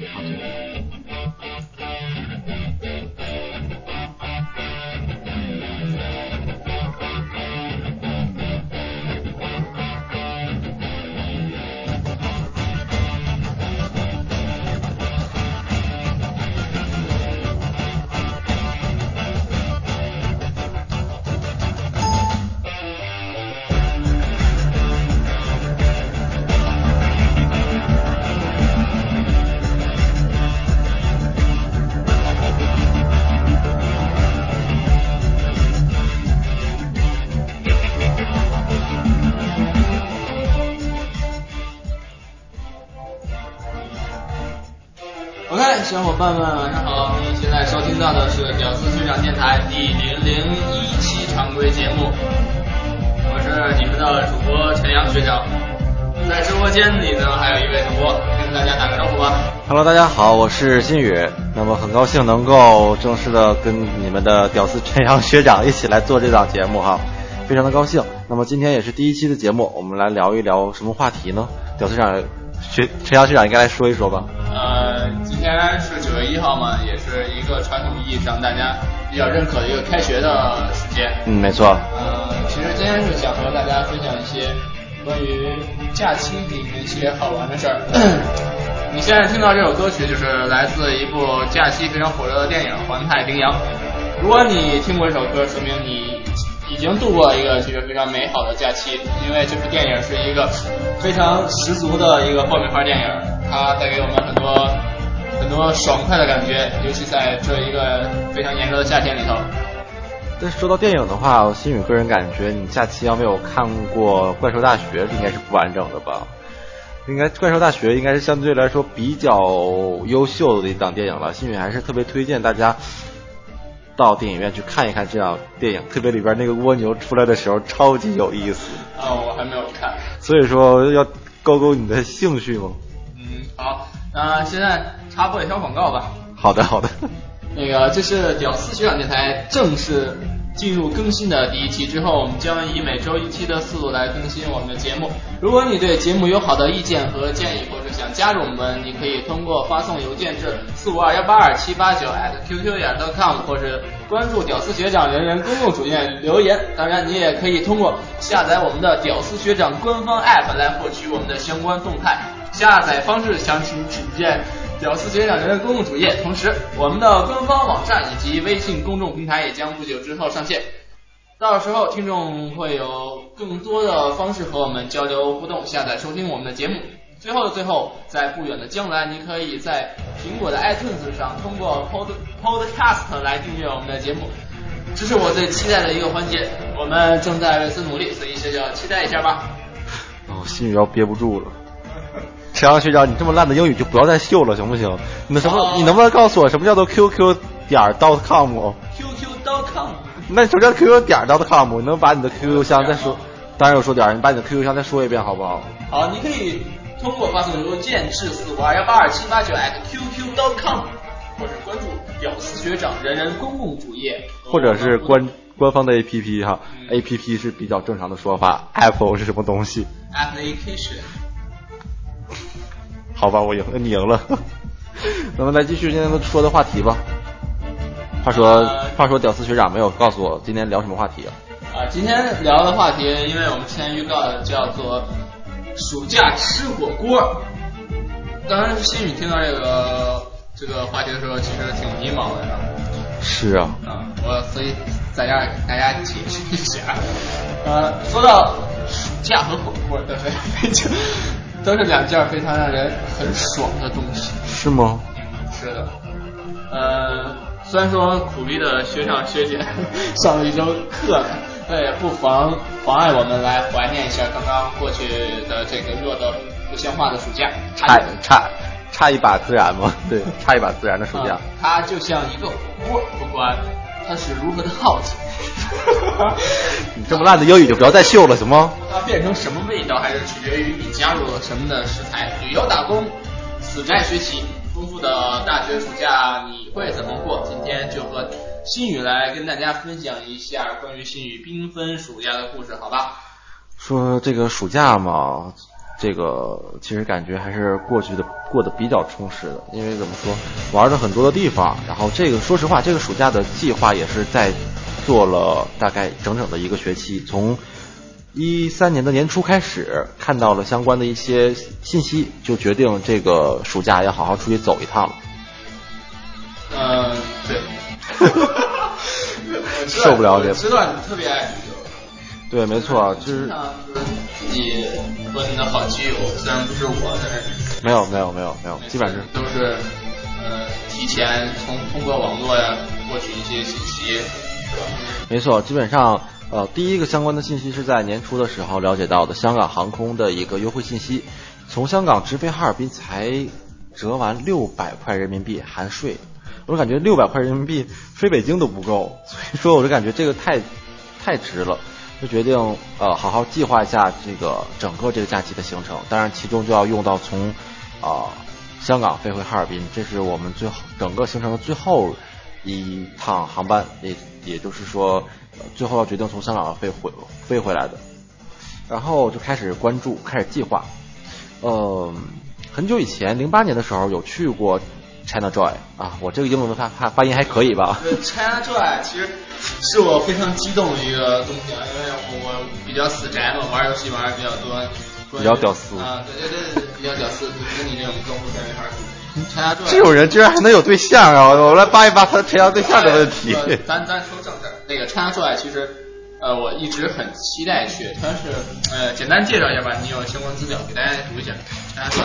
小伴们，晚上好！您现在收听到的是屌丝学长电台第零零一期常规节目，我是你们的主播陈阳学长。在直播间里呢，还有一位主播，跟大家打个招呼吧。Hello，大家好，我是新宇。那么很高兴能够正式的跟你们的屌丝陈阳学长一起来做这档节目哈，非常的高兴。那么今天也是第一期的节目，我们来聊一聊什么话题呢？屌丝长学陈阳学长应该来说一说吧。呃，今天是九月一号嘛，也是一个传统意义上大家比较认可的一个开学的时间。嗯，没错。呃，其实今天是想和大家分享一些关于假期里面一些好玩的事儿。你现在听到这首歌曲，就是来自一部假期非常火热的电影《环太平洋》。如果你听过这首歌，说明你。已经度过一个其实非常美好的假期，因为这部电影是一个非常十足的一个爆米花电影，它带给我们很多很多爽快的感觉，尤其在这一个非常炎热的夏天里头。但说到电影的话，新宇个人感觉，你假期要没有看过《怪兽大学》，应该是不完整的吧？应该《怪兽大学》应该是相对来说比较优秀的一档电影了，新宇还是特别推荐大家。到电影院去看一看这样电影，特别里边那个蜗牛出来的时候超级有意思。啊，我还没有看，所以说要勾勾你的兴趣吗？嗯，好，那现在插播一条广告吧。好的，好的。那个，这是屌丝学长电台正式。进入更新的第一期之后，我们将以每周一期的速度来更新我们的节目。如果你对节目有好的意见和建议，或者想加入我们，你可以通过发送邮件至四五二幺八二七八九 @QQ 点 com，或者关注屌丝学长人人公共主页留言。当然，你也可以通过下载我们的屌丝学长官方 App 来获取我们的相关动态。下载方式详情请见。屌丝学长人的公共主页，同时我们的官方网站以及微信公众平台也将不久之后上线，到时候听众会有更多的方式和我们交流互动，下载收听我们的节目。最后的最后，在不远的将来，你可以在苹果的 iTunes 上通过 Pod Podcast 来订阅我们的节目，这是我最期待的一个环节，我们正在为此努力，所以学长期待一下吧。哦，心里要憋不住了。陈阳学长，你这么烂的英语就不要再秀了，行不行？你的什么？你能不能告诉我什么叫做 QQ 点 dot com？QQ dot com 那什么叫 QQ 点 dot .com？你能把你的 QQ 箱再说？当然有说点，你把你的 QQ 箱再说一遍好不好？好，你可以通过发送邮件至四五二幺八二七八九 @QQ dot com，或者关注屌丝学长人人公共主页，或者是官官方的 APP 哈，APP 是比较正常的说法，Apple 是什么东西？Application。好吧，我赢，你赢了。咱们来继续今天说的话题吧。话说，话说，屌丝学长没有告诉我今天聊什么话题啊？啊，今天聊的话题，因为我们之前预告的叫做暑假吃火锅。刚刚新宇听到这个这个话题的时候，其实挺迷茫的。是啊。啊，我所以在这给大家解释一下。呃，说到暑假和火锅，对不对？都是两件非常让人很爽的东西，是吗？是的，呃，虽然说苦逼的学长学姐 上了一周课，但也不妨妨碍我们来怀念一下刚刚过去的这个热的不像话的暑假。差差差一把自然吗？对，差一把自然的暑假。它就像一个火锅，不管它是如何的好奇。你 这么烂的英语就不要再秀了，行吗？它变成什么味道，还是取决于你加入了什么的食材。旅游打工，死宅学习，丰富的大学暑假你会怎么过？今天就和新宇来跟大家分享一下关于新宇缤纷暑假的故事，好吧？说这个暑假嘛，这个其实感觉还是过去的过得比较充实的，因为怎么说，玩了很多的地方，然后这个说实话，这个暑假的计划也是在做了大概整整的一个学期，从一三年的年初开始看到了相关的一些信息，就决定这个暑假要好好出去走一趟了。嗯，对。受不了这，知道你特别爱。对，没错，就是自己和你的好基友，虽然不是我，但是没有没有没有没有，基本上都是呃提前通通过网络呀获取一些信息，是吧？没错，基本上呃第一个相关的信息是在年初的时候了解到的，香港航空的一个优惠信息，从香港直飞哈尔滨才折完六百块人民币含税，我感觉六百块人民币飞北京都不够，所以说我就感觉这个太太值了。就决定呃好好计划一下这个整个这个假期的行程，当然其中就要用到从啊香港飞回哈尔滨，这是我们最后整个行程的最后一趟航班，也也就是说最后要决定从香港飞回飞回来的，然后就开始关注开始计划，呃很久以前零八年的时候有去过 China Joy 啊，我这个英文发发发音还可以吧？China Joy 其实。是我非常激动的一个东西啊，因为我我比较死宅嘛，玩游戏玩的比较多，比较屌丝啊，对对对对，比较屌丝，跟你这种客户在一块儿。这种人居然还能有对象啊！我来扒一扒他陈家对象的问题。咱咱说正事儿，那个陈家帅其实呃我一直很期待去，他是呃简单介绍一下吧，你有相关资料给大家读一下，陈家帅。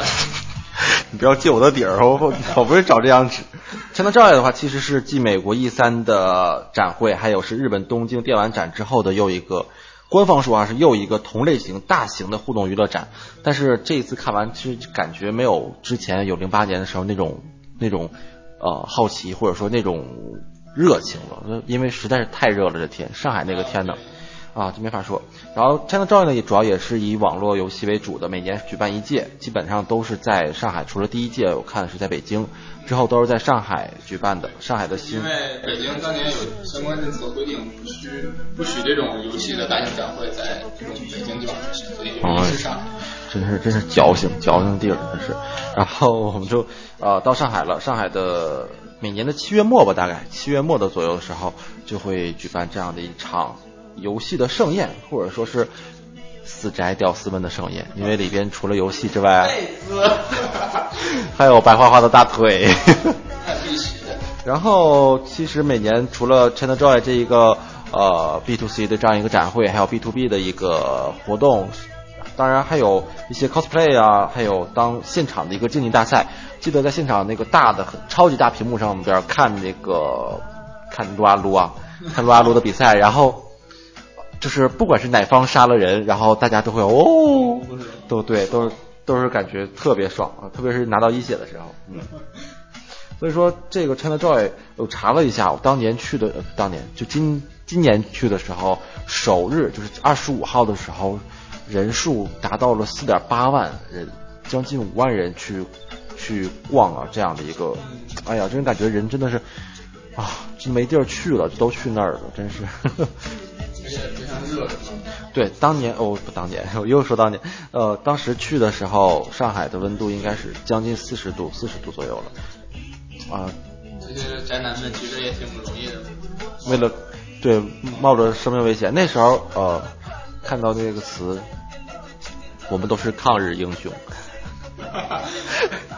你不要借我的底儿，我我不是找这张纸。China Joy 的话，其实是继美国 E 三的展会，还有是日本东京电玩展之后的又一个，官方说啊是又一个同类型大型的互动娱乐展。但是这一次看完，其实感觉没有之前有零八年的时候那种那种呃好奇或者说那种热情了，因为实在是太热了这天，上海那个天呢。啊，就没法说。然后 China Joy 呢，也主要也是以网络游戏为主的，每年举办一届，基本上都是在上海。除了第一届，我看是在北京，之后都是在上海举办的。上海的新因为北京当年有相关政策规定，不许不许这种游戏的大型展会在这种北京地方举行，所以就一直上。真是真是矫情矫情地儿，真是。然后我们就呃到上海了，上海的每年的七月末吧，大概七月末的左右的时候，就会举办这样的一场。游戏的盛宴，或者说是死宅屌丝们的盛宴，因为里边除了游戏之外，还有白花花的大腿。必须的。然后，其实每年除了 China Joy 这一个呃 B to C 的这样一个展会，还有 B to B 的一个活动，当然还有一些 cosplay 啊，还有当现场的一个竞技大赛。记得在现场那个大的、超级大屏幕上边看那个看撸啊撸啊，看撸啊撸的比赛，然后。就是不管是哪方杀了人，然后大家都会哦，都对，都是都是感觉特别爽啊，特别是拿到一血的时候，嗯。所以说这个 China Joy 我查了一下，我当年去的，当年就今今年去的时候，首日就是二十五号的时候，人数达到了四点八万人，将近五万人去去逛啊，这样的一个，哎呀，真感觉人真的是啊，就没地儿去了，就都去那儿了，真是。非常热对，当年哦不，当年我又说当年，呃，当时去的时候，上海的温度应该是将近四十度，四十度左右了。啊，这些宅男们其实也挺不容易的。为了对冒着生命危险，那时候呃看到那个词，我们都是抗日英雄。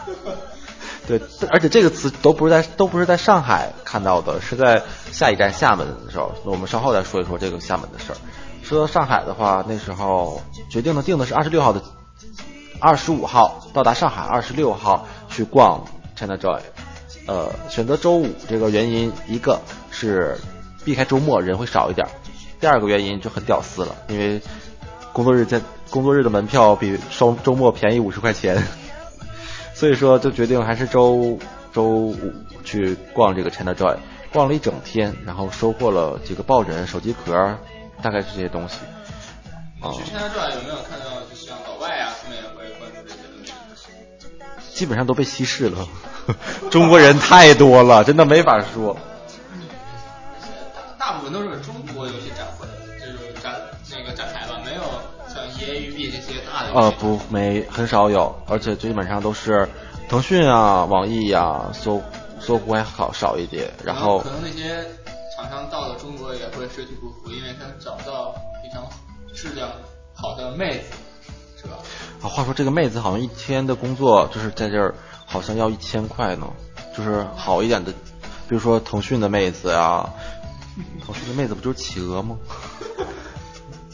对，而且这个词都不是在都不是在上海看到的，是在下一站厦门的时候。那我们稍后再说一说这个厦门的事儿。说到上海的话，那时候决定的定的是二十六号的，二十五号到达上海，二十六号去逛 China Joy。呃，选择周五这个原因，一个是避开周末人会少一点，第二个原因就很屌丝了，因为工作日在工作日的门票比周周末便宜五十块钱。所以说，就决定还是周周五去逛这个 China Joy，逛了一整天，然后收获了几个抱枕、手机壳，大概是这些东西。去 China Joy 有没有看到，就像老外啊，他们也会关注这些东西？基本上都被稀释了，中国人太多了，真的没法说。大部分都是中国游戏展会，这些大的。呃，不，没很少有，而且基本上都是腾讯啊、网易呀、搜搜狐还好少一点。然后可能那些厂商到了中国也会水土不服，因为他找不到非常质量好的妹子，是吧？啊，话说这个妹子好像一天的工作就是在这儿，好像要一千块呢，就是好一点的，比如说腾讯的妹子呀，腾讯的妹子不就是企鹅吗？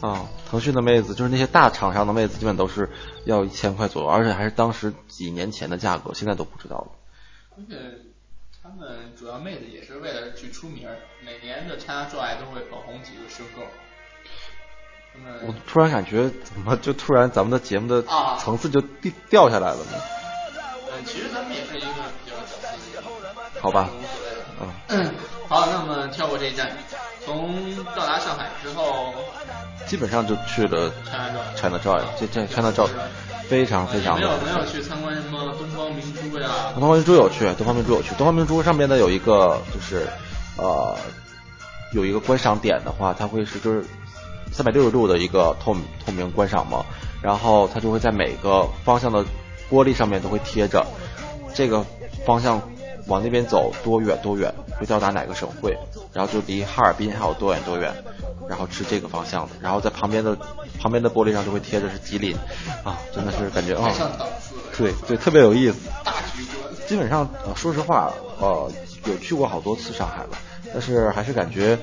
啊，腾讯的妹子就是那些大厂商的妹子，基本都是要一千块左右，而且还是当时几年前的价格，现在都不知道了。而且他们主要妹子也是为了去出名，每年的 CHINAJOY 都会捧红几个收购。我突然感觉，怎么就突然咱们的节目的层次就掉掉下来了呢？嗯，其实咱们也是一个比较。好吧。嗯。好，那么跳过这一站，从到达上海之后，基本上就去了 CHINAJOY。这这 CHINAJOY 非常非常。没有没有去参观什么东方明珠呀？东方明珠有去，东方明珠有去。东方明珠上面呢有一个就是呃有一个观赏点的话，它会是就是。三百六十度的一个透透明观赏嘛，然后它就会在每个方向的玻璃上面都会贴着这个方向往那边走多远多远会到达哪个省会，然后就离哈尔滨还有多远多远，然后是这个方向的，然后在旁边的旁边的玻璃上就会贴着是吉林啊，真的是感觉啊，对对特别有意思。基本上呃说实话呃有去过好多次上海了，但是还是感觉。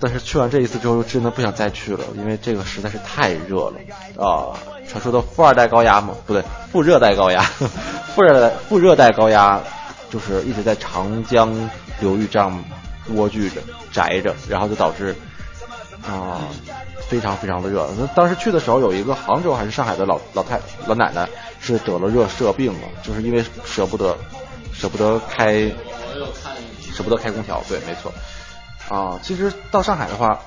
但是去完这一次之后，真的不想再去了，因为这个实在是太热了啊！传说的富二代高压吗？不对，副热带高压，副热带副热带高压就是一直在长江流域这样蜗居着、宅着，然后就导致啊非常非常的热。那当时去的时候，有一个杭州还是上海的老老太老奶奶是得了热射病了，就是因为舍不得舍不得开，舍不得开空调。对，没错。啊，其实到上海的话，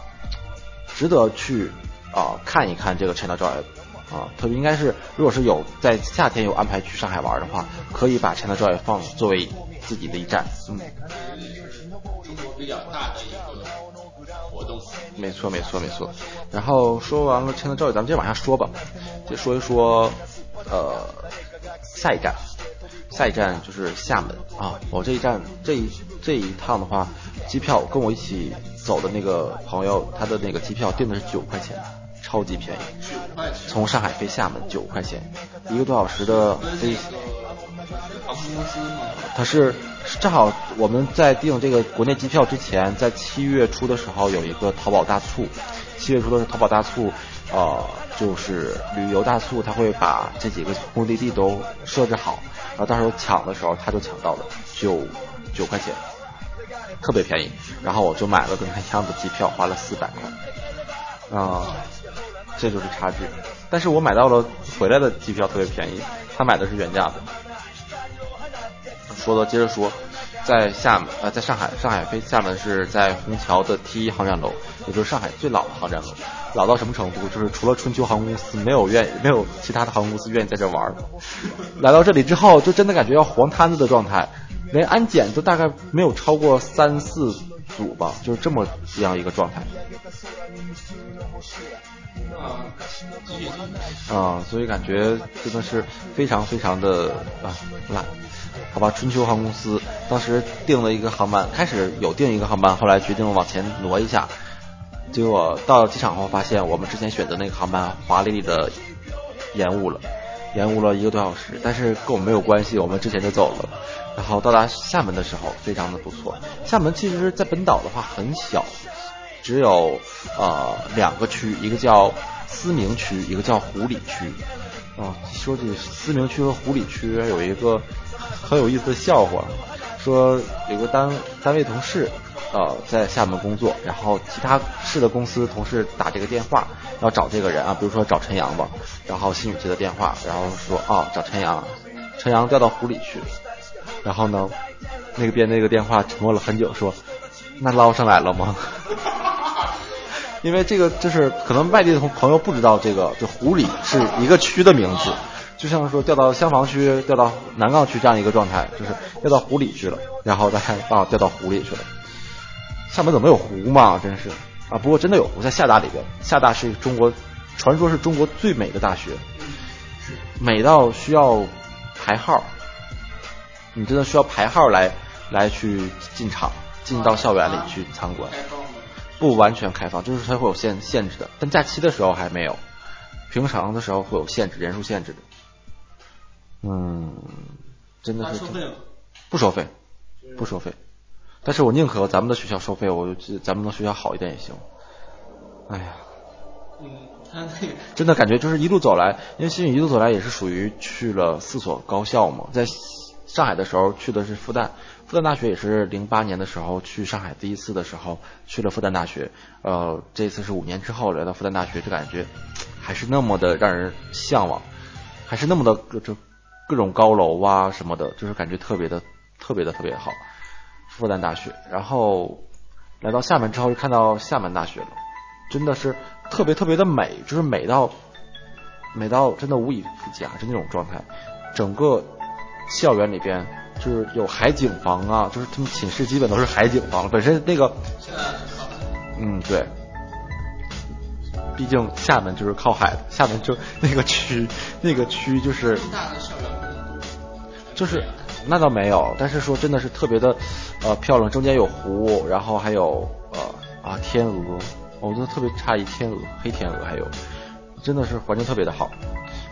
值得去啊看一看这个 ChinaJoy 啊，特别应该是如果是有在夏天有安排去上海玩的话，可以把 ChinaJoy 放作为自己的一站，嗯。没错没错没错。然后说完了签的照咱们接着往下说吧，就说一说呃下一站，下一站就是厦门啊，我这一站这一这一趟的话。机票跟我一起走的那个朋友，他的那个机票订的是九块钱，超级便宜。从上海飞厦门九块钱，一个多小时的飞。航空公司吗？他是正好我们在订这个国内机票之前，在七月初的时候有一个淘宝大促，七月初的是淘宝大促，呃，就是旅游大促，他会把这几个目的地都设置好，然后到时候抢的时候他就抢到了九九块钱。特别便宜，然后我就买了跟他一样的机票，花了四百块，啊，这就是差距。但是我买到了回来的机票特别便宜，他买的是原价的。说的接着说，在厦门呃，在上海，上海飞厦门是在虹桥的 T 一航站楼，也就是上海最老的航站楼，老到什么程度？就是除了春秋航空公司，没有愿没有其他的航空公司愿意在这玩。来到这里之后，就真的感觉要黄摊子的状态。连安检都大概没有超过三四组吧，就是这么样一个状态。啊，所以感觉真的是非常非常的啊烂。好吧，春秋航空公司当时订了一个航班，开始有订一个航班，后来决定往前挪一下，结果到机场后发现我们之前选择那个航班华丽丽的延误了，延误了一个多小时，但是跟我们没有关系，我们之前就走了。然后到达厦门的时候，非常的不错。厦门其实，在本岛的话很小，只有呃两个区，一个叫思明区，一个叫湖里区。啊，说起思明区和湖里区有一个很有意思的笑话，说有个单单位同事呃在厦门工作，然后其他市的公司同事打这个电话要找这个人啊，比如说找陈阳吧，然后新宇接的电话，然后说啊找陈阳，陈阳调到湖里去。然后呢，那个边那个电话沉默了很久，说：“那捞上来了吗？” 因为这个就是可能外地的朋朋友不知道这个，就湖里是一个区的名字，就像说调到香坊区、调到南岗区这样一个状态，就是调到湖里去了。然后大家啊，调到湖里去了。厦门怎么有湖嘛？真是啊！不过真的有湖，在厦大里边。厦大是中国传说是中国最美的大学，美到需要排号，你真的需要排号来来去进场，进到校园里去参观。不完全开放，就是它会有限限制的，但假期的时候还没有，平常的时候会有限制，人数限制的。嗯，真的是不收费，不收费。但是我宁可咱们的学校收费，我就咱们的学校好一点也行。哎呀，嗯，他那个真的感觉就是一路走来，因为新宇一路走来也是属于去了四所高校嘛，在上海的时候去的是复旦，复旦大学也是零八年的时候去上海第一次的时候去了复旦大学，呃，这次是五年之后来到复旦大学，就感觉还是那么的让人向往，还是那么的各这各种高楼啊什么的，就是感觉特别的特别的特别好。复旦大学，然后来到厦门之后就看到厦门大学了，真的是特别特别的美，就是美到美到真的无以复加，就那种状态。整个校园里边就是有海景房啊，就是他们寝室基本都是海景房，本身那个嗯对，毕竟厦门就是靠海的，厦门就那个区那个区就是就是那倒没有，但是说真的是特别的呃漂亮，中间有湖，然后还有呃啊天鹅，我都特别诧异天鹅，黑天鹅还有，真的是环境特别的好，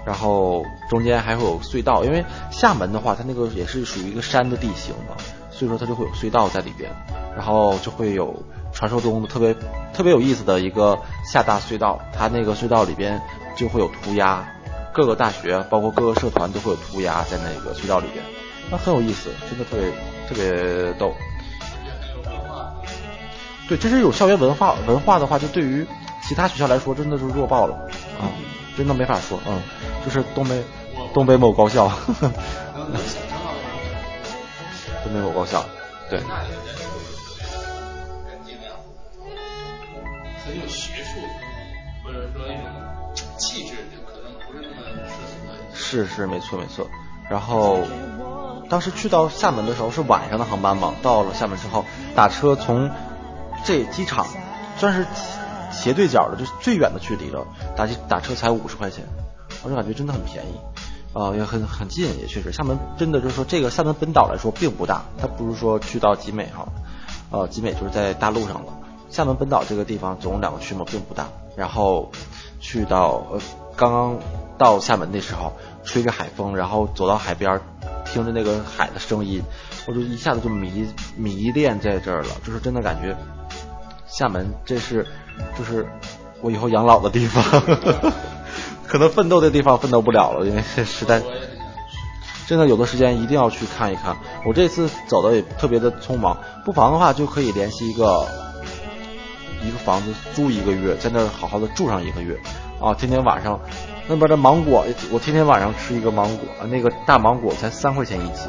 然后中间还会有隧道，因为厦门的话，它那个也是属于一个山的地形嘛，所以说它就会有隧道在里边，然后就会有传说中的特别特别有意思的一个厦大隧道，它那个隧道里边就会有涂鸦，各个大学包括各个社团都会有涂鸦在那个隧道里边。那很有意思，真的特别特别逗。对，这是有校园文化文化的话，就对于其他学校来说，真的是弱爆了啊、真的没法说，嗯，就是东北东北某高校，东北某高校，对，很有学术风或者说一种气质，就可能不是那么世俗的。是是没错没错。然后当时去到厦门的时候是晚上的航班嘛，到了厦门之后打车从这机场算是斜对角的，就是最远的距离了，打打车才五十块钱，我就感觉真的很便宜，呃也很很近，也确实。厦门真的就是说这个厦门本岛来说并不大，它不是说去到集美哈，呃集美就是在大陆上了，厦门本岛这个地方总共两个区嘛并不大，然后去到呃刚刚到厦门的时候吹着海风，然后走到海边，听着那个海的声音，我就一下子就迷迷恋在这儿了，就是真的感觉厦门这是就是我以后养老的地方，可能奋斗的地方奋斗不了了，因为实在。真的有的时间一定要去看一看。我这次走的也特别的匆忙，不妨的话就可以联系一个一个房子租一个月，在那儿好好的住上一个月啊，天天晚上那边的芒果，我天天晚上吃一个芒果，啊那个大芒果才三块钱一斤，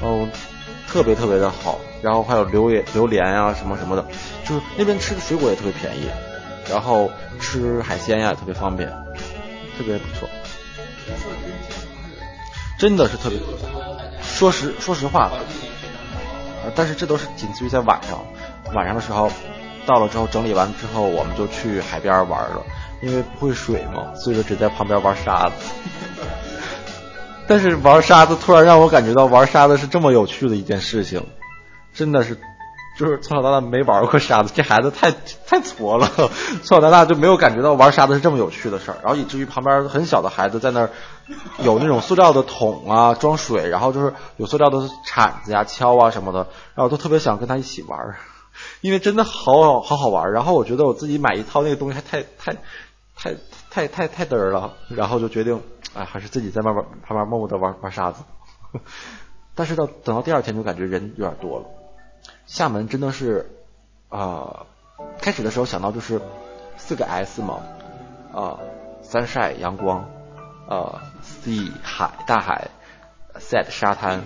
哦，特别特别的好，然后还有榴莲榴莲啊什么什么的，就是那边吃的水果也特别便宜，然后吃海鲜呀、也特别方便，特别不错。真的是特别。说实说实话，环境也非常的好。呃，但是这都是仅次于在晚上，晚上的时候到了之后整理完之后，我们就去海边玩了，因为不会水嘛，所以说只在旁边玩沙子。但是玩沙子突然让我感觉到玩沙子是这么有趣的一件事情，真的是，就是从小到大没玩过沙子，这孩子太太矬了，从小到大就没有感觉到玩沙子是这么有趣的事儿，然后以至于旁边很小的孩子在那儿有那种塑料的桶啊装水，然后就是有塑料的铲子呀、锹啊什么的，然后都特别想跟他一起玩，因为真的好好好好玩，然后我觉得我自己买一套那个东西还太太太太太太嘚儿了，然后就决定，哎，还是自己在慢慢旁边默默的玩玩沙子。但是到等到第二天就感觉人有点多了。厦门真的是，啊、开始的时候想到就是四个 S 嘛，啊、sunshine 阳光，呃，sea 海大海，set 沙滩，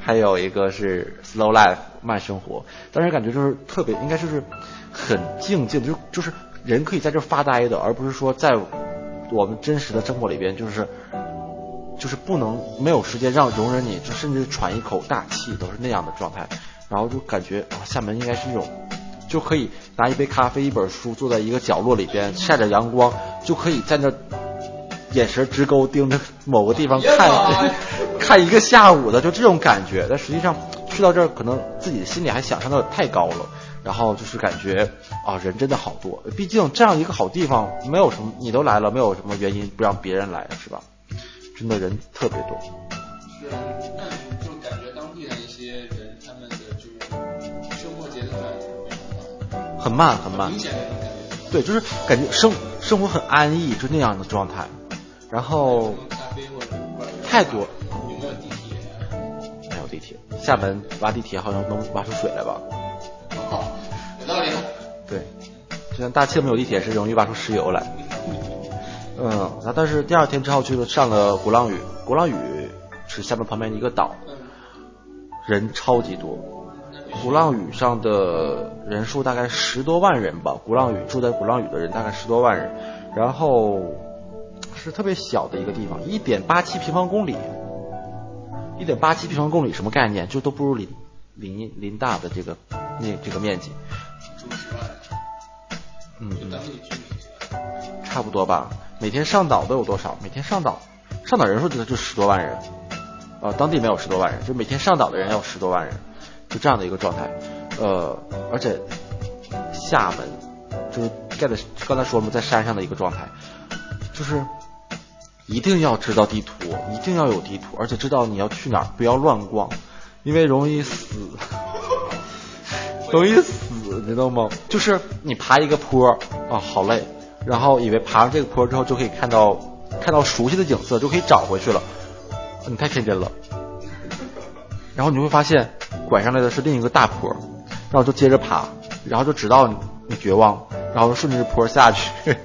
还有一个是 slow life 慢生活，但是感觉就是特别，应该就是很静静，就就是人可以在这发呆的，而不是说在我们真实的生活里边，就是就是不能没有时间让容忍你，就甚至喘一口大气都是那样的状态，然后就感觉啊，厦门应该是那种就可以拿一杯咖啡、一本书，坐在一个角落里边晒着阳光，就可以在那眼神直勾盯着某个地方 看看一个下午的，就这种感觉。但实际上去到这儿，可能自己的心里还想象的太高了，然后就是感觉啊，人真的好多。毕竟这样一个好地方，没有什么你都来了，没有什么原因不让别人来，是吧？真的人特别多。是，那就感觉当地的一些人，他们的就是生活节奏感很慢很慢，明显的那种感觉。对，就是感觉生生活很安逸，就那样的状态。然后太多，有没有地铁？没有地铁，厦门挖地铁好像能挖出水来吧？哦，有道理。对，就像大庆没有地铁是容易挖出石油来。嗯，然后但是第二天之后去了上了鼓浪屿，鼓浪屿是厦门旁边的一个岛，人超级多。鼓浪屿上的人数大概十多万人吧，鼓浪屿住在鼓浪屿的人大概十多万人，然后是特别小的一个地方，一点八七平方公里，一点八七平方公里什么概念？就都不如林林林大的这个那这个面积，嗯就当地居民？差不多吧。每天上岛都有多少？每天上岛上岛人数就就十多万人，呃，当地没有十多万人，就每天上岛的人有十多万人，就这样的一个状态。呃，而且厦门就是盖在刚才说了嘛，在山上的一个状态，就是一定要知道地图，一定要有地图，而且知道你要去哪儿，不要乱逛，因为容易死。容易死，你知道吗？就是你爬一个坡啊，好累，然后以为爬上这个坡之后就可以看到看到熟悉的景色，就可以找回去了，你太天真了。然后你会发现拐上来的是另一个大坡，然后就接着爬，然后就直到你你绝望，然后顺着坡下去。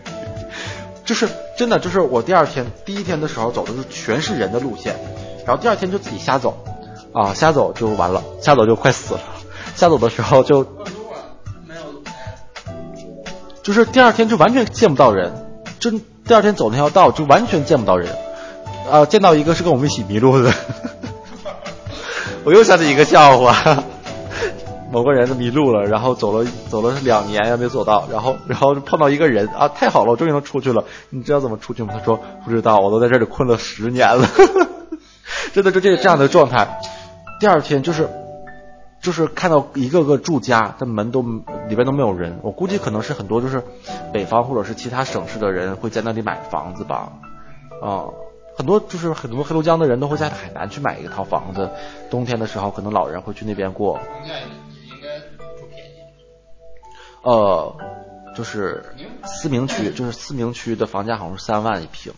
就是真的，就是我第二天第一天的时候走的是全是人的路线，然后第二天就自己瞎走，啊，瞎走就完了，瞎走就快死了。瞎走的时候就就是第二天就完全见不到人，真第二天走那条道就完全见不到人，啊，见到一个是跟我们一起迷路的，我又想起一个笑话，某个人迷路了，然后走了走了两年也没走到，然后然后碰到一个人啊，太好了，我终于能出去了，你知道怎么出去吗？他说不知道，我都在这里困了十年了，真的就这这样的状态，第二天就是。就是看到一个个住家的门都里边都没有人，我估计可能是很多就是北方或者是其他省市的人会在那里买房子吧，啊、很多就是很多黑龙江的人都会在海南去买一套房子，冬天的时候可能老人会去那边过，房价应该不便宜。呃，就是思明区，就是思明区的房价好像是三万一平，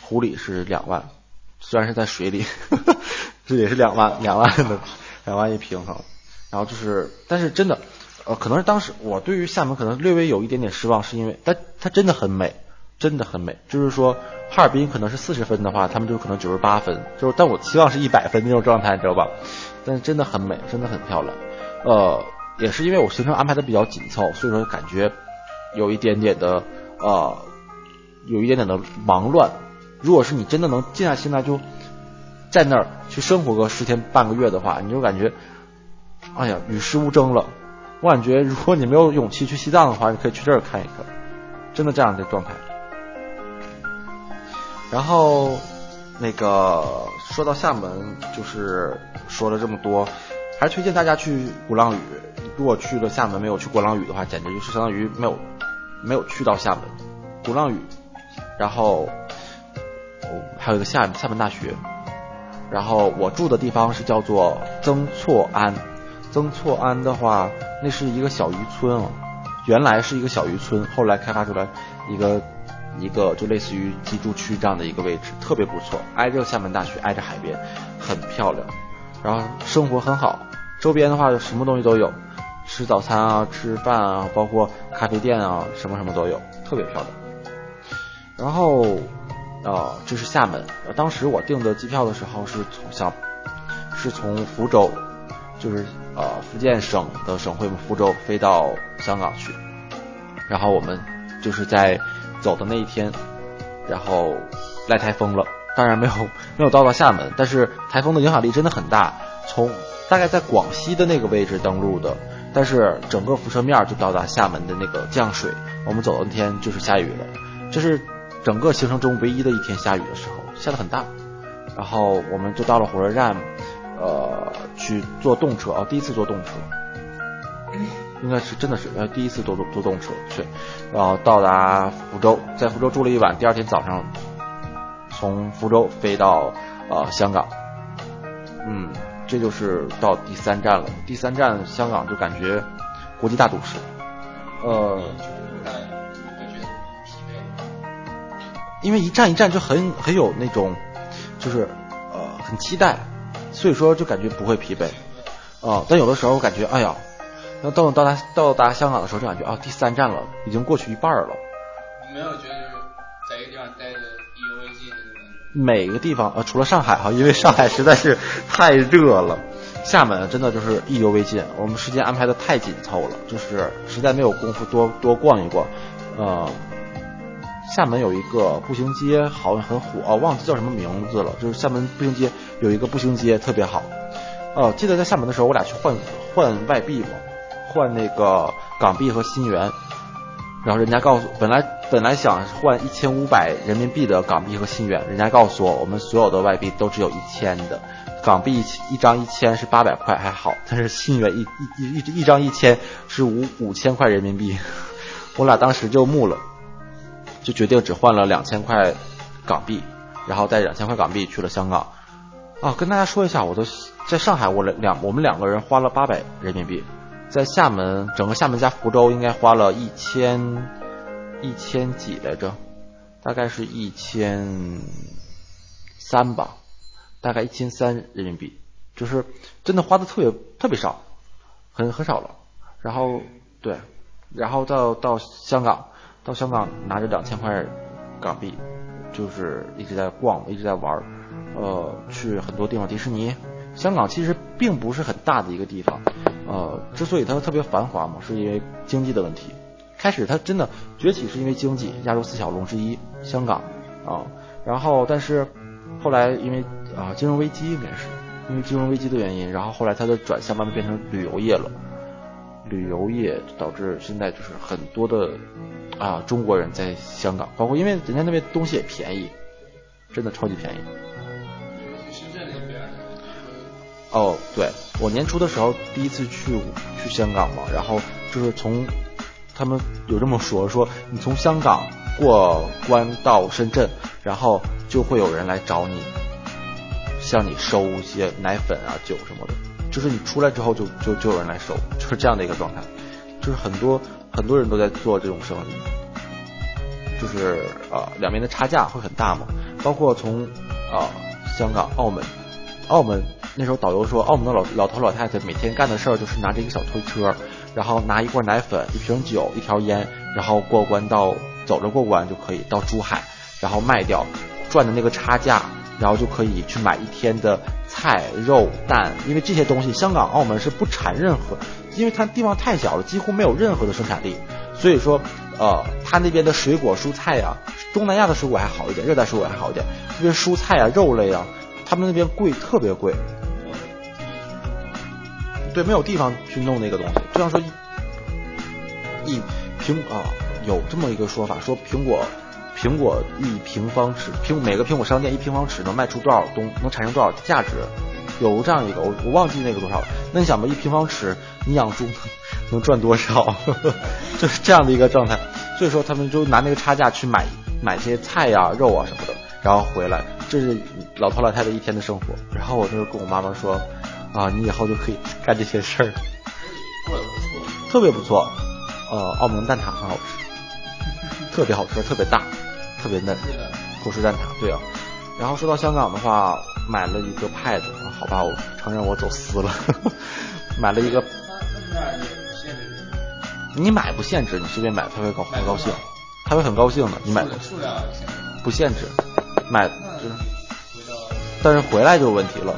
湖里是两万，虽然是在水里，这也是两万两万的两万一平哈。然后就是，但是真的，呃，可能是当时我对于厦门可能略微有一点点失望，是因为它它真的很美，真的很美。就是说，哈尔滨可能是四十分的话，他们就可能九十八分，就是但我希望是一百分那种状态，你知道吧？但是真的很美，真的很漂亮。呃，也是因为我行程安排的比较紧凑，所以说感觉有一点点的呃，有一点点的忙乱。如果是你真的能静下心来，就在那儿去生活个十天半个月的话，你就感觉。哎呀，与世无争了。我感觉，如果你没有勇气去西藏的话，你可以去这儿看一看，真的这样的状态。然后，那个说到厦门，就是说了这么多，还是推荐大家去鼓浪屿。如果去了厦门没有去鼓浪屿的话，简直就是相当于没有没有去到厦门。鼓浪屿，然后哦，还有一个厦厦门大学。然后我住的地方是叫做曾厝垵。曾厝垵的话，那是一个小渔村啊，原来是一个小渔村，后来开发出来一个一个就类似于居住区这样的一个位置，特别不错，挨着厦门大学，挨着海边，很漂亮，然后生活很好，周边的话什么东西都有，吃早餐啊，吃饭啊，包括咖啡店啊，什么什么都有，特别漂亮。然后啊，这是厦门，当时我订的机票的时候是从香，是从福州。就是呃福建省的省会福州飞到香港去，然后我们就是在走的那一天，然后来台风了，当然没有没有到达厦门，但是台风的影响力真的很大，从大概在广西的那个位置登陆的，但是整个辐射面就到达厦门的那个降水。我们走的那天就是下雨了，这是整个行程中唯一的一天下雨的时候，下的很大。然后我们就到了火车站，呃，去坐动车，啊，第一次坐动车，应该是真的是呃第一次坐坐坐动车去，然后到达福州，在福州住了一晚，第二天早上从福州飞到呃香港，嗯，这就是到第三站了。第三站香港就感觉国际大都市，呃，因为一站一站就很很有那种，就是呃很期待，所以说就感觉不会疲惫，啊，但有的时候我感觉哎呀，那到到达到达香港的时候就感觉啊第三站了，已经过去一半了。没有觉得就是在一个地方待着意犹未尽的那种。每个地方呃除了上海哈，因为上海实在是太热了，厦门真的就是意犹未尽，我们时间安排的太紧凑了，就是实在没有功夫多多逛一逛，呃。厦门有一个步行街，好像很火哦，忘记叫什么名字了。就是厦门步行街有一个步行街特别好。哦，记得在厦门的时候，我俩去换换外币嘛，换那个港币和新元。然后人家告诉，本来本来想换一千五百人民币的港币和新元，人家告诉我，我们所有的外币都只有一千的，港币一张一千是八百块还好，但是新元一一一一张一千是五五千块人民币，我俩当时就木了。就决定只换了两千块港币，然后带两千块港币去了香港。啊，跟大家说一下，我都在上海，我两我们两个人花了八百人民币，在厦门，整个厦门加福州应该花了一千一千几来着，大概是一千三吧，大概一千三人民币，就是真的花的特别特别少，很很少了。然后对，然后到到香港。到香港拿着两千块港币，就是一直在逛，一直在玩，呃，去很多地方，迪士尼。香港其实并不是很大的一个地方，呃，之所以它特别繁华嘛，是因为经济的问题。开始它真的崛起是因为经济，亚洲四小龙之一，香港啊。然后但是后来因为啊金融危机，应该是因为金融危机的原因，然后后来它的转向慢慢变成旅游业了。旅游业导致现在就是很多的。啊，中国人在香港，包括因为人家那边东西也便宜，真的超级便宜。哦，对，我年初的时候第一次去去香港嘛，然后就是从他们有这么说，说你从香港过关到深圳，然后就会有人来找你，向你收一些奶粉啊、酒什么的，就是你出来之后就就就有人来收，就是这样的一个状态，就是很多。很多人都在做这种生意，就是呃两边的差价会很大嘛。包括从啊香港、澳门，澳门那时候导游说，澳门的老老头老太太每天干的事儿就是拿着一个小推车，然后拿一罐奶粉、一瓶酒、一条烟，然后过关到走着过关就可以到珠海，然后卖掉赚的那个差价，然后就可以去买一天的菜、肉、蛋，因为这些东西香港、澳门是不产任何。因为它地方太小了，几乎没有任何的生产力，所以说，呃，它那边的水果蔬菜呀，东南亚的水果还好一点，热带水果还好一点，这边蔬菜啊、肉类啊，他们那边贵，特别贵。对，没有地方去弄那个东西。就像说，一苹啊，有这么一个说法，说苹果，苹果一平方尺，苹每个苹果商店一平方尺能卖出多少东，能产生多少价值？有这样一个，我我忘记那个多少了。那你想吧，一平方尺你养猪能赚多少？就是这样的一个状态。所以说他们就拿那个差价去买买些菜呀、肉啊什么的，然后回来，这是老头老太太一天的生活。然后我就跟我妈妈说，啊，你以后就可以干这些事儿。过得不错，特别不错。呃，澳门蛋挞很好吃，特别好吃，特别大，特别嫩。国式蛋挞，对啊。然后说到香港的话。买了一个 pad，好吧，我承认我走私了，买了一个。你买不限制，你随便买，他会高很高兴，他会很高兴的。你买数量不限制，买就是，但是回来就有问题了。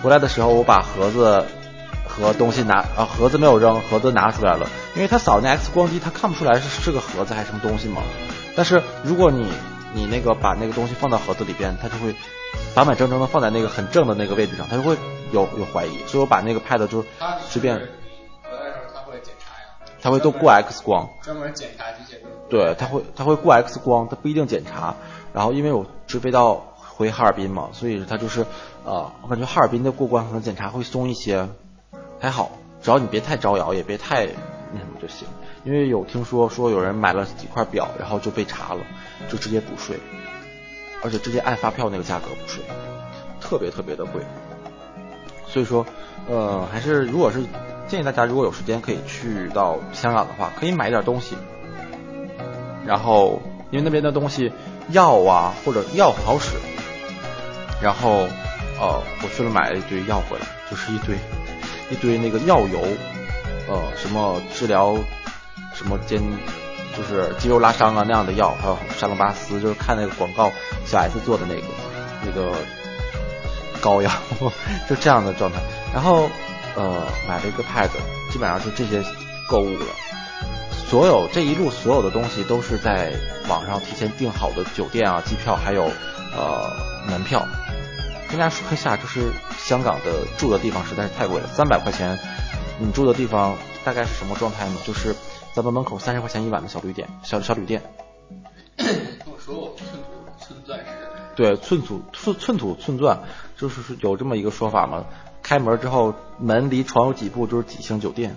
回来的时候我把盒子和东西拿啊，盒子没有扔，盒子拿出来了，因为他扫那 X 光机，他看不出来是是个盒子还是什么东西嘛。但是如果你你那个把那个东西放到盒子里边，它就会。板板正正的放在那个很正的那个位置上，它就会有有怀疑，所以我把那个 pad 就随便。回来时候他会他会都过 X 光，专门检查这些。对，他会他会过 X 光，他不一定检查。然后因为我直飞到回哈尔滨嘛，所以他就是呃，我感觉哈尔滨的过关可能检查会松一些，还好，只要你别太招摇，也别太那什么就行。因为有听说说有人买了几块表，然后就被查了，就直接补税，而且直接按发票那个价格补税，特别特别的贵。所以说，呃，还是如果是建议大家如果有时间可以去到香港的话，可以买一点东西，然后因为那边的东西药啊或者药很好使，然后呃我去了买了一堆药回来，就是一堆一堆那个药油，呃什么治疗什么肩就是肌肉拉伤啊那样的药，还有沙龙巴斯，就是看那个广告小 S 做的那个那个。膏药，就这样的状态。然后，呃，买了一个 pad，基本上就这些购物了。所有这一路所有的东西都是在网上提前订好的酒店啊、机票，还有呃门票。跟大家说一下，就是香港的住的地方实在是太贵了，三百块钱，你住的地方大概是什么状态呢？就是咱们门口三十块钱一晚的小旅店，小小旅店。跟我说过，寸土寸钻石。对，寸土寸寸土寸钻。就是是有这么一个说法嘛？开门之后，门离床有几步就是几星酒店。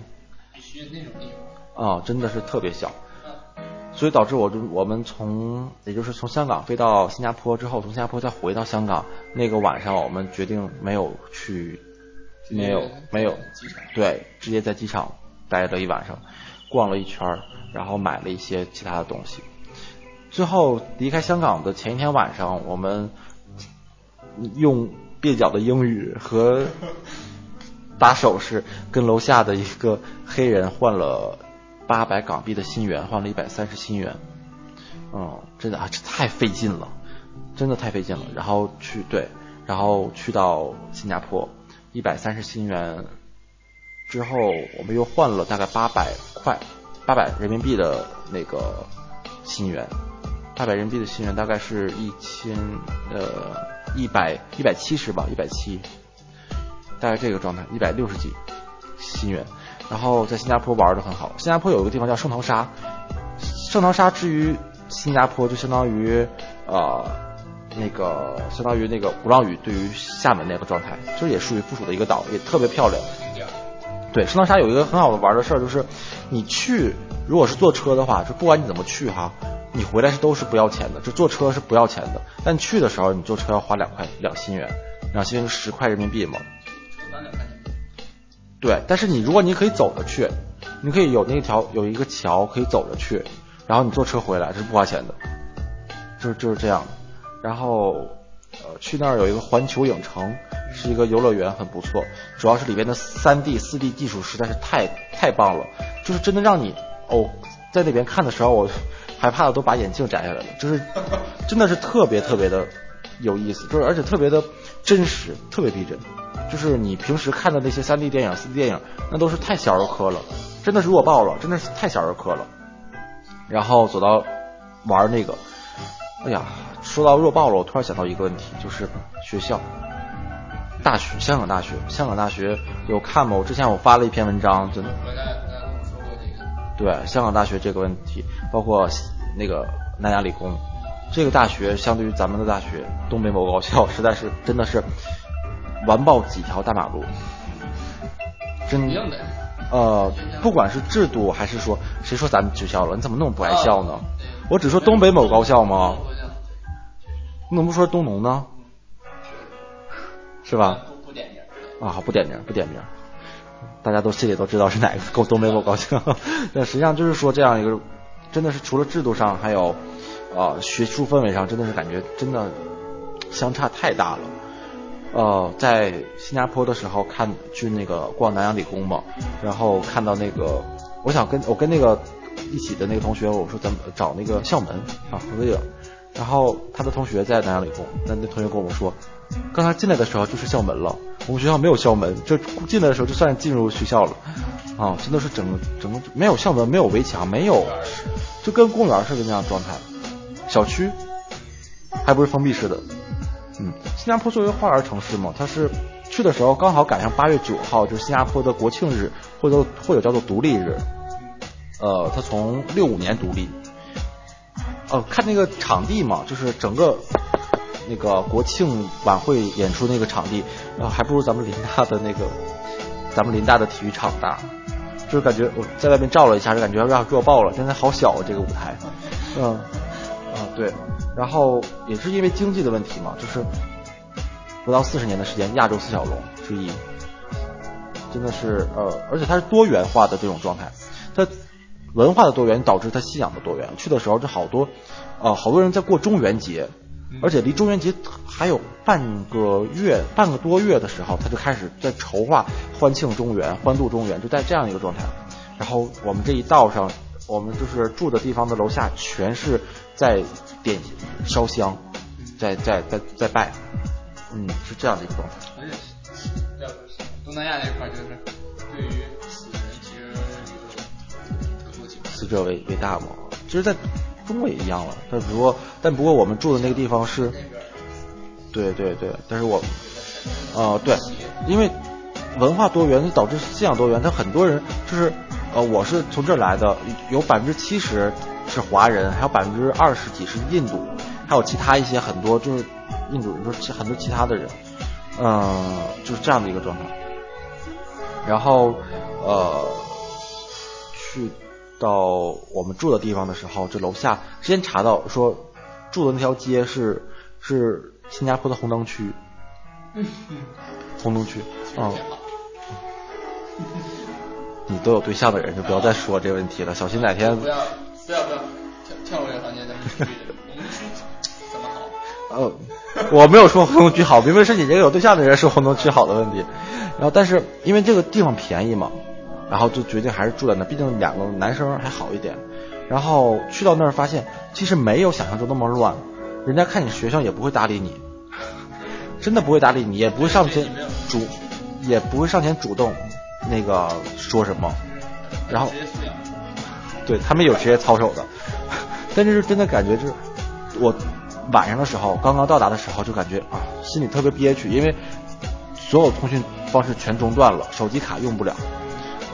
必须那种地方。啊，真的是特别小。所以导致我就我们从也就是从香港飞到新加坡之后，从新加坡再回到香港，那个晚上我们决定没有去，没有没有，对，直接在机场待了一晚上，逛了一圈，然后买了一些其他的东西。最后离开香港的前一天晚上，我们用。蹩脚的英语和打手势，跟楼下的一个黑人换了八百港币的新元，换了一百三十新元。嗯，真的啊，这太费劲了，真的太费劲了。然后去对，然后去到新加坡，一百三十新元之后，我们又换了大概八百块，八百人民币的那个新元，八百人民币的新元大概是一千呃。一百一百七十吧，一百七，大概这个状态，一百六十几新元。然后在新加坡玩的很好。新加坡有一个地方叫圣淘沙，圣淘沙至于新加坡就相当于呃那个相当于那个鼓浪屿对于厦门那个状态，就是也属于附属的一个岛，也特别漂亮。对，圣淘沙有一个很好的玩的事儿，就是你去如果是坐车的话，就不管你怎么去哈。你回来是都是不要钱的，就坐车是不要钱的，但去的时候你坐车要花两块两新元，两新元十块人民币嘛。对，但是你如果你可以走着去，你可以有那条有一个桥可以走着去，然后你坐车回来是不花钱的，就是就是这样。然后呃去那儿有一个环球影城，是一个游乐园，很不错，主要是里边的三 D 四 D 技术实在是太太棒了，就是真的让你哦在那边看的时候我。害怕的都把眼镜摘下来了，就是 真的是特别特别的有意思，就是而且特别的真实，特别逼真。就是你平时看的那些三 D 电影、四 D 电影，那都是太小儿科了，真的是弱爆了，真的是太小儿科了。然后走到玩那个，哎呀，说到弱爆了，我突然想到一个问题，就是学校，大学，香港大学，香港大学有看吗？我之前我发了一篇文章，真的。对香港大学这个问题，包括那个南洋理工，这个大学相对于咱们的大学，东北某高校 实在是真的是完爆几条大马路，真的，呃，不管是制度还是说，谁说咱们学校了？你怎么那么不爱笑呢？我只说东北某高校吗？你怎么不说东农呢？是吧？不点名啊，不点名，不点名。大家都心里都知道是哪个够东北够高兴，那实际上就是说这样一个，真的是除了制度上，还有呃学术氛围上，真的是感觉真的相差太大了。呃，在新加坡的时候看去那个逛南洋理工嘛，然后看到那个，我想跟我跟那个一起的那个同学，我说咱们找那个校门啊合个影，然后他的同学在南洋理工，那那同学跟我们说，刚才进来的时候就是校门了。我们学校没有校门，就进来的时候就算进入学校了，啊，真的是整个整个没有校门，没有围墙，没有，就跟公园似的那样状态。小区还不是封闭式的，嗯，新加坡作为花园城市嘛，它是去的时候刚好赶上八月九号，就是新加坡的国庆日，或者或者叫做独立日，呃，它从六五年独立。呃，看那个场地嘛，就是整个那个国庆晚会演出那个场地，然后还不如咱们林大的那个咱们林大的体育场大。就是感觉我在外面照了一下，就感觉要弱爆了，真的好小啊这个舞台。嗯，啊对，然后也是因为经济的问题嘛，就是不到四十年的时间，亚洲四小龙之一，真的是呃，而且它是多元化的这种状态，它文化的多元导致他信仰的多元。去的时候就好多呃好多人在过中元节，而且离中元节还有半个月半个多月的时候，他就开始在筹划欢庆中元、欢度中元，就在这样一个状态。然后我们这一道上，我们就是住的地方的楼下全是在点烧香，在在在在拜，嗯，是这样的一个状态。东南亚那块，就是者为为大嘛，其实在中国也一样了，但不过但不过我们住的那个地方是，对对对，但是我，呃对，因为文化多元导致信仰多元，他很多人就是。呃，我是从这儿来的，有百分之七十是华人，还有百分之二十几是印度，还有其他一些很多就是印度人，说很多其他的人，嗯，就是这样的一个状态。然后呃，去到我们住的地方的时候，这楼下之前查到说住的那条街是是新加坡的红灯区，红灯区，嗯。你都有对象的人就不要再说这个问题了，小心哪天不要不要不要跳跳过这个环节，咱们继续。红灯区怎么好？呃，我没有说红灯区好，明明是你这个有对象的人说红灯区好的问题。然后，但是因为这个地方便宜嘛，然后就决定还是住在那，毕竟两个男生还好一点。然后去到那儿发现，其实没有想象中那么乱，人家看你学校也不会搭理你，真的不会搭理你，也不会上前主，也不会上前主动。那个说什么，然后，对他们有职业操守的，但是真的感觉就是我晚上的时候刚刚到达的时候就感觉啊心里特别憋屈，因为所有通讯方式全中断了，手机卡用不了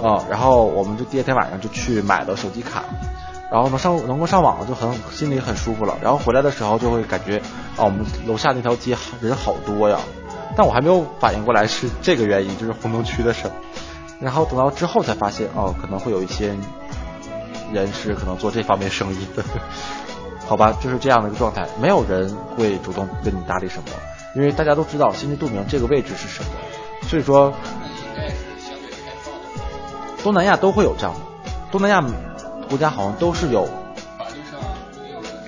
啊，然后我们就第二天晚上就去买了手机卡，然后能上能够上网就很心里很舒服了，然后回来的时候就会感觉啊我们楼下那条街人好多呀，但我还没有反应过来是这个原因，就是红灯区的事。然后等到之后才发现，哦，可能会有一些人是可能做这方面生意。的，好吧，就是这样的一个状态，没有人会主动跟你搭理什么，因为大家都知道心知肚明这个位置是什么，所以说，东南亚都会有这样的，东南亚国家好像都是有法律上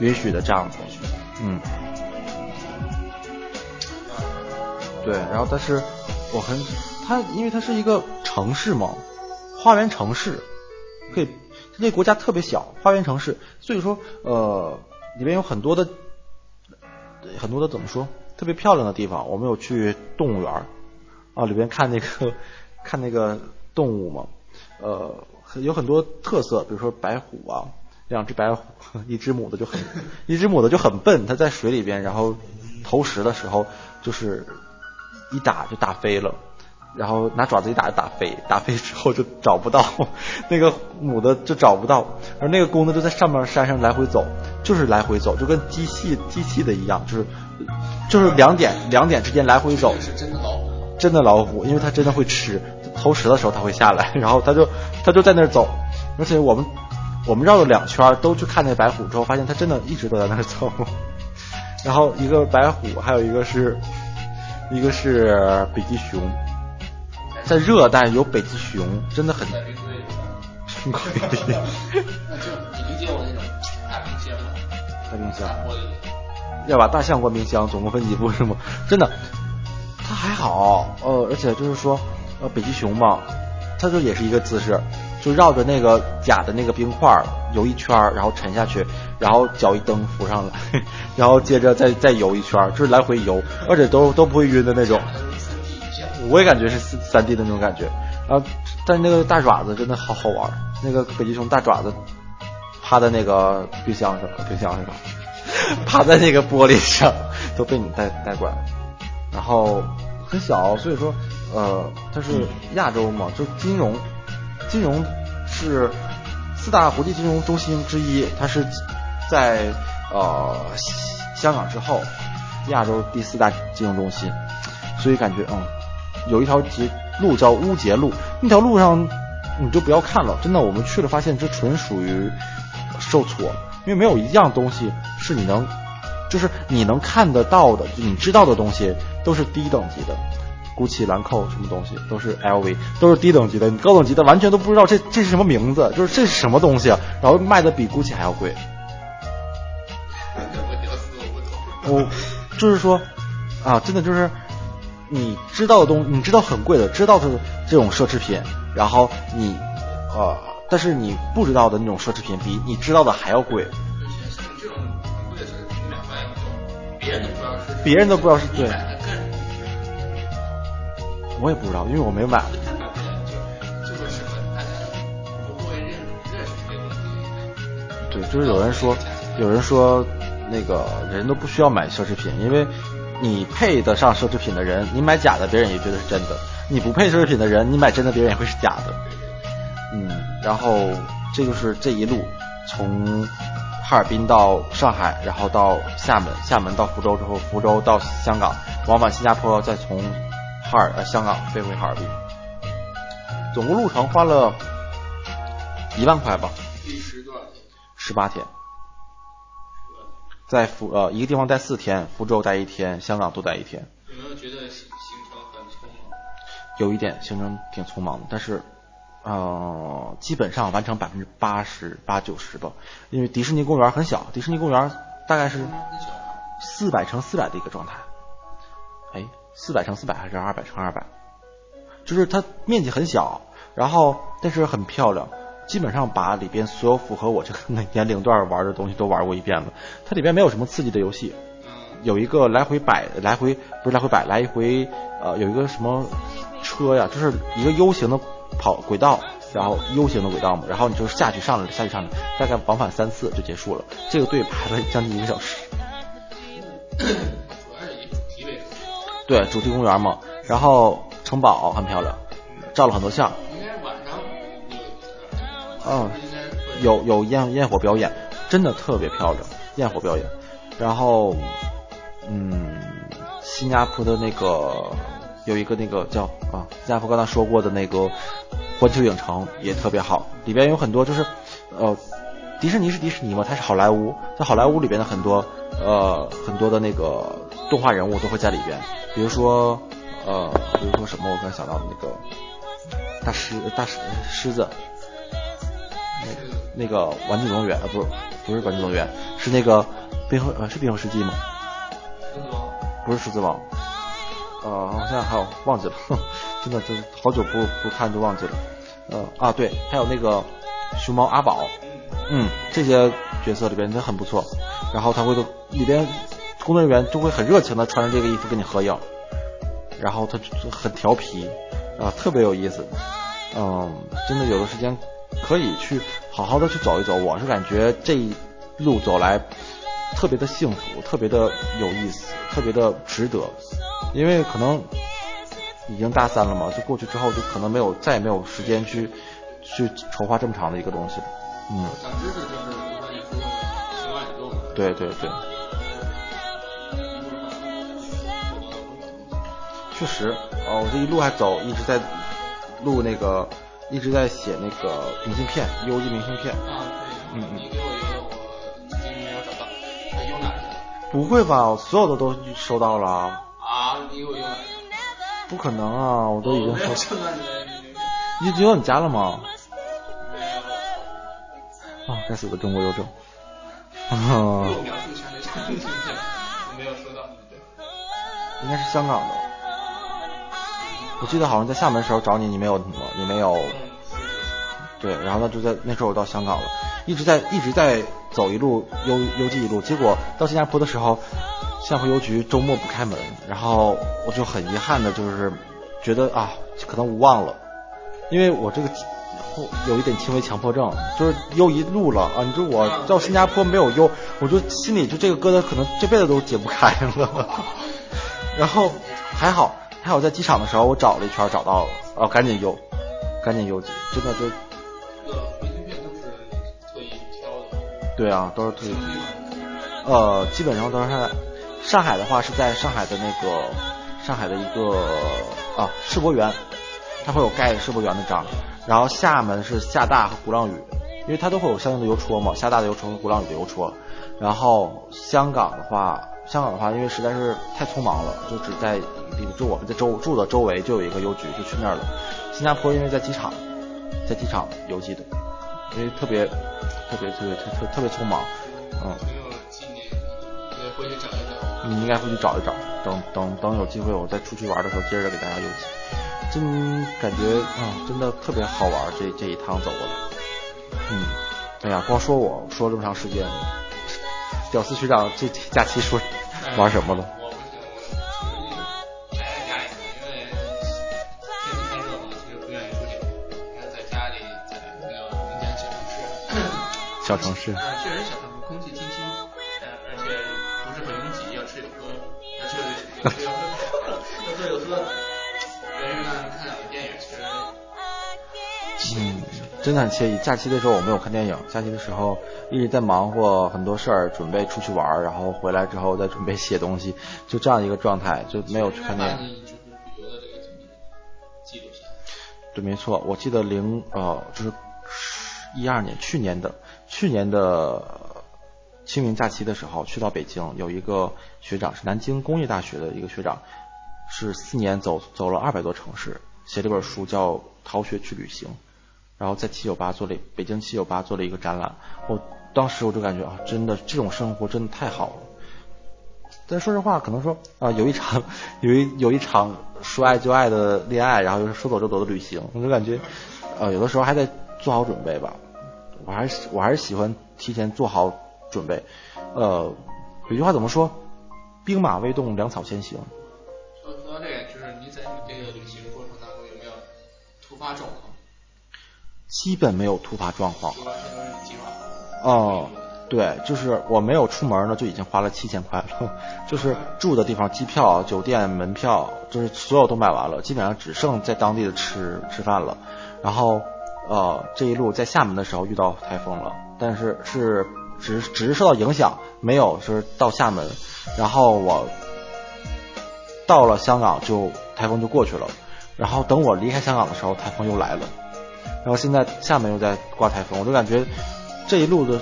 允许的这样的，嗯，对，然后但是我很。它因为它是一个城市嘛，花园城市，可以，这国家特别小，花园城市，所以说呃里面有很多的很多的怎么说，特别漂亮的地方。我们有去动物园啊，里边看那个看那个动物嘛，呃有很多特色，比如说白虎啊，两只白虎，一只母的就很一只母的就很笨，它在水里边，然后投食的时候就是一打就打飞了。然后拿爪子一打就打飞，打飞之后就找不到 那个母的就找不到，而那个公的就在上面山上来回走，就是来回走，就跟机器机器的一样，就是就是两点两点之间来回走。是真的老虎。真的老虎，因为它真的会吃，投食的时候它会下来，然后它就它就在那儿走，而且我们我们绕了两圈都去看那白虎之后，发现它真的一直都在那儿走。然后一个白虎，还有一个是一个是北极熊。在热带有北极熊，真的很。冰柜里。那就你理解我那种大冰箱吗？大冰箱。要把大象关冰箱，总共分几步是吗？真的，它还好，呃，而且就是说，呃，北极熊嘛，它就也是一个姿势，就绕着那个假的那个冰块游一圈，然后沉下去，然后脚一蹬浮上来，然后接着再再游一圈，就是来回游，而且都都不会晕的那种。我也感觉是三 D 的那种感觉，啊，但那个大爪子真的好好玩，那个北极熊大爪子趴在那个冰箱上，冰箱上，趴在那个玻璃上，都被你带带过来，然后很小，所以说，呃，它是亚洲嘛，就金融，金融是四大国际金融中心之一，它是在呃香港之后亚洲第四大金融中心，所以感觉嗯有一条捷路叫乌节路，那条路上你就不要看了，真的我们去了发现这纯属于受挫，因为没有一样东西是你能就是你能看得到的，就你知道的东西都是低等级的。GUCCI、兰蔻什么东西都是 LV，都是低等级的，你高等级的完全都不知道这这是什么名字，就是这是什么东西啊，然后卖的比 GUCCI 还要贵。我 就是说啊，真的就是你知道的东，你知道很贵的，知道的这种奢侈品，然后你呃，但是你不知道的那种奢侈品比你知道的还要贵。别人都不知道是，别人都不知道是对。我也不知道，因为我没买。对，就是有人说，有人说，那个人都不需要买奢侈品，因为你配得上奢侈品的人，你买假的，别人也觉得是真的；你不配奢侈品的人，你买真的，别人也会是假的。嗯，然后这就是这一路，从哈尔滨到上海，然后到厦门，厦门到福州之后，福州到香港，往返新加坡，再从。哈尔呃，香港飞回哈尔滨，总共路程花了一万块吧。十多天？十八天。在福呃一个地方待四天，福州待一天，香港多待一天。有没有觉得行行程很匆忙？有一点行程挺匆忙的，但是呃基本上完成百分之八十八九十吧。因为迪士尼公园很小，迪士尼公园大概是四百乘四百的一个状态。哎。四百乘四百还是二百乘二百？就是它面积很小，然后但是很漂亮，基本上把里边所有符合我这个年龄段玩的东西都玩过一遍了。它里边没有什么刺激的游戏，有一个来回摆，来回不是来回摆，来回呃有一个什么车呀，就是一个 U 型的跑轨道，然后 U 型的轨道嘛，然后你就下去上来下去上来，大概往返三次就结束了。这个队排了将近一个小时。对，主题公园嘛，然后城堡很漂亮，照了很多相。嗯，有有焰焰火表演，真的特别漂亮，焰火表演。然后，嗯，新加坡的那个有一个那个叫啊，新加坡刚才说过的那个环球影城也特别好，里边有很多就是呃，迪士尼是迪士尼嘛，它是好莱坞，在好莱坞里边的很多呃很多的那个动画人物都会在里边。比如说，呃，比如说什么？我刚才想到的那个大狮大狮狮子，那那个玩具总动员啊，不是不是玩具总动员，是那个冰河呃是冰河世纪吗？不是狮子王，呃，我现在还有忘记了，真的就是好久不不看就忘记了。呃啊对，还有那个熊猫阿宝，嗯，这些角色里边都很不错。然后他会都里边。工作人员就会很热情的穿着这个衣服跟你合影，然后他很调皮，啊，特别有意思，嗯，真的有的时间可以去好好的去走一走。我是感觉这一路走来特别的幸福，特别的有意思，特别的值得，因为可能已经大三了嘛，就过去之后就可能没有再也没有时间去去筹划这么长的一个东西，嗯。对对对。确实，哦，我这一路还走，一直在录那个，一直在写那个明信片，邮寄明信片。啊，对，嗯嗯。你给我一个，我今天没有找到，他邮哪去？不会吧，我所有的都收到了。啊，你给我邮哪？不可能啊，我都已经收。收到你的明信片。你邮到你家了吗？没有。啊，该死的中国邮政。啊。又描述全的明信片，我没有收到。应该是香港的。我记得好像在厦门时候找你，你没有，你没有，对，然后呢就在那时候我到香港了，一直在一直在走一路邮邮寄一路，结果到新加坡的时候，新加坡邮局周末不开门，然后我就很遗憾的就是觉得啊可能无望了，因为我这个有一点轻微强迫症，就是邮一路了啊，你说我到新加坡没有邮，我就心里就这个疙瘩可能这辈子都解不开了，然后还好。还有在机场的时候，我找了一圈找到了，哦，赶紧邮，赶紧邮寄，真的就。这个明信片都是对啊，都是特别。呃，基本上都是在上海的话是在上海的那个上海的一个啊世博园，它会有盖世博园的章。然后厦门是厦大和鼓浪屿，因为它都会有相应的邮戳嘛，厦大的邮戳和鼓浪屿的邮戳。然后香港的话，香港的话，因为实在是太匆忙了，就只在就我们在周住的周围就有一个邮局，就去那儿了。新加坡因为在机场，在机场邮寄的，因为特别特别特别特特特别匆忙，嗯。回去找一找。你应该会去找一找，等等等有机会我再出去玩的时候，接着给大家邮寄。真感觉啊，真的特别好玩，这这一趟走过来。嗯，哎呀，光说我说了这么长时间。屌丝学长，这假期说玩什么了？我不行，我宅在家里，因为天气太热了，其实不愿意出去。还是在家里，在那个民间小城市。小城市。嗯，确实小城市，空气清新，嗯，而且不是很拥挤，要吃有喝，要吃有吃有喝，要喝有喝。真的很惬意。假期的时候我没有看电影，假期的时候。一直在忙活很多事儿，准备出去玩，然后回来之后再准备写东西，就这样一个状态，就没有去看电影。对，没错，我记得零呃就是一二年去年的去年的清明假期的时候，去到北京有一个学长是南京工业大学的一个学长，是四年走走了二百多城市，写了本书叫《逃学去旅行》，然后在七九八做了北京七九八做了一个展览，我。当时我就感觉啊，真的这种生活真的太好了。但说实话，可能说啊，有一场有一有一场说爱就爱的恋爱，然后又是说走就走的旅行，我就感觉呃，有的时候还得做好准备吧。我还是我还是喜欢提前做好准备。呃，有句话怎么说？兵马未动，粮草先行。说说到这个，就是你在你这个旅行过程当中有没有突发状况？基本没有突发状况。哦，对，就是我没有出门呢，就已经花了七千块了，就是住的地方、机票、酒店门票，就是所有都买完了，基本上只剩在当地的吃吃饭了。然后，呃，这一路在厦门的时候遇到台风了，但是是只只是受到影响，没有是到厦门。然后我到了香港就台风就过去了，然后等我离开香港的时候，台风又来了。然后现在厦门又在刮台风，我就感觉。这一路的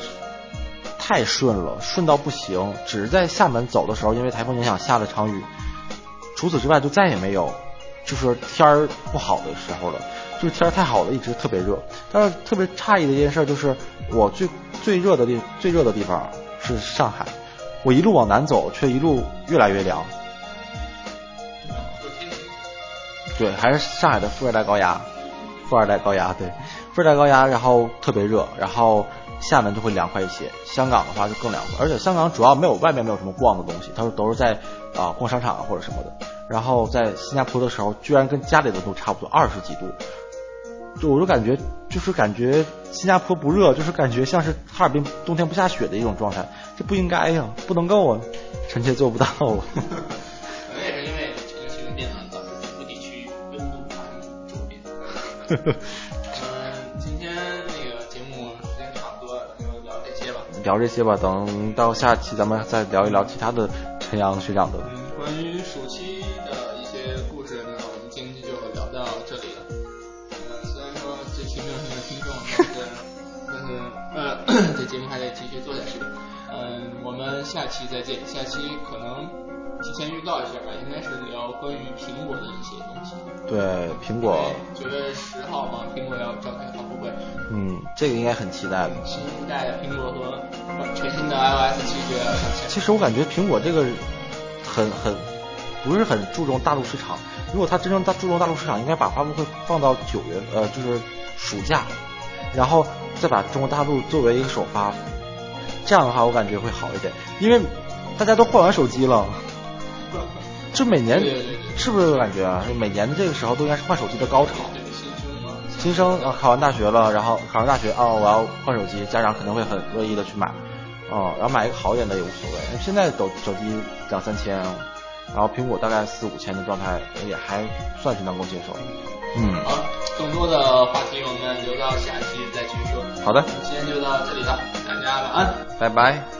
太顺了，顺到不行。只是在厦门走的时候，因为台风影响下了场雨，除此之外就再也没有，就是天儿不好的时候了。就是天儿太好了，一直特别热。但是特别诧异的一件事就是，我最最热的地最热的地方是上海，我一路往南走，却一路越来越凉。对，还是上海的副热带高压，富二代高压，对，富二代高压，然后特别热，然后。厦门就会凉快一些，香港的话就更凉快，而且香港主要没有外面没有什么逛的东西，它都是在啊逛商场或者什么的。然后在新加坡的时候，居然跟家里的都差不多二十几度，就我就感觉就是感觉新加坡不热，就是感觉像是哈尔滨冬天不下雪的一种状态，这不应该呀，不能够啊，臣妾做不到。啊 变。聊这些吧，聊这些吧等到下期咱们再聊一聊其他的陈阳学长的。嗯，关于暑期的一些故事呢，我们今天就聊到这里了。嗯，虽然说这期没有什么听众，但是但是呃，这节目还得继续做下去。嗯，我们下期再见。下期可能提前预告一下吧，应该是聊关于苹果的一些东西。对，苹果。九月十号嘛，苹果要召开发布会。嗯，这个应该很期待的。新一代的苹果和全新的 iOS 七就要上线。其实我感觉苹果这个很很不是很注重大陆市场。如果他真正大注重大陆市场，应该把发布会放到九月呃，就是暑假，然后再把中国大陆作为一个首发。这样的话，我感觉会好一点，因为大家都换完手机了。就每年是不是感觉啊？每年的这个时候都应该是换手机的高潮。新生啊，考完大学了，然后考上大学啊，我要换手机，家长肯定会很乐意的去买，哦，然后买一个好一点的也无所谓。现在手手机两三千，然后苹果大概四五千的状态也还算是能够接受。嗯，好，更多的话题我们留到下期再去说。好的，今天就到这里了，大家晚安，拜拜。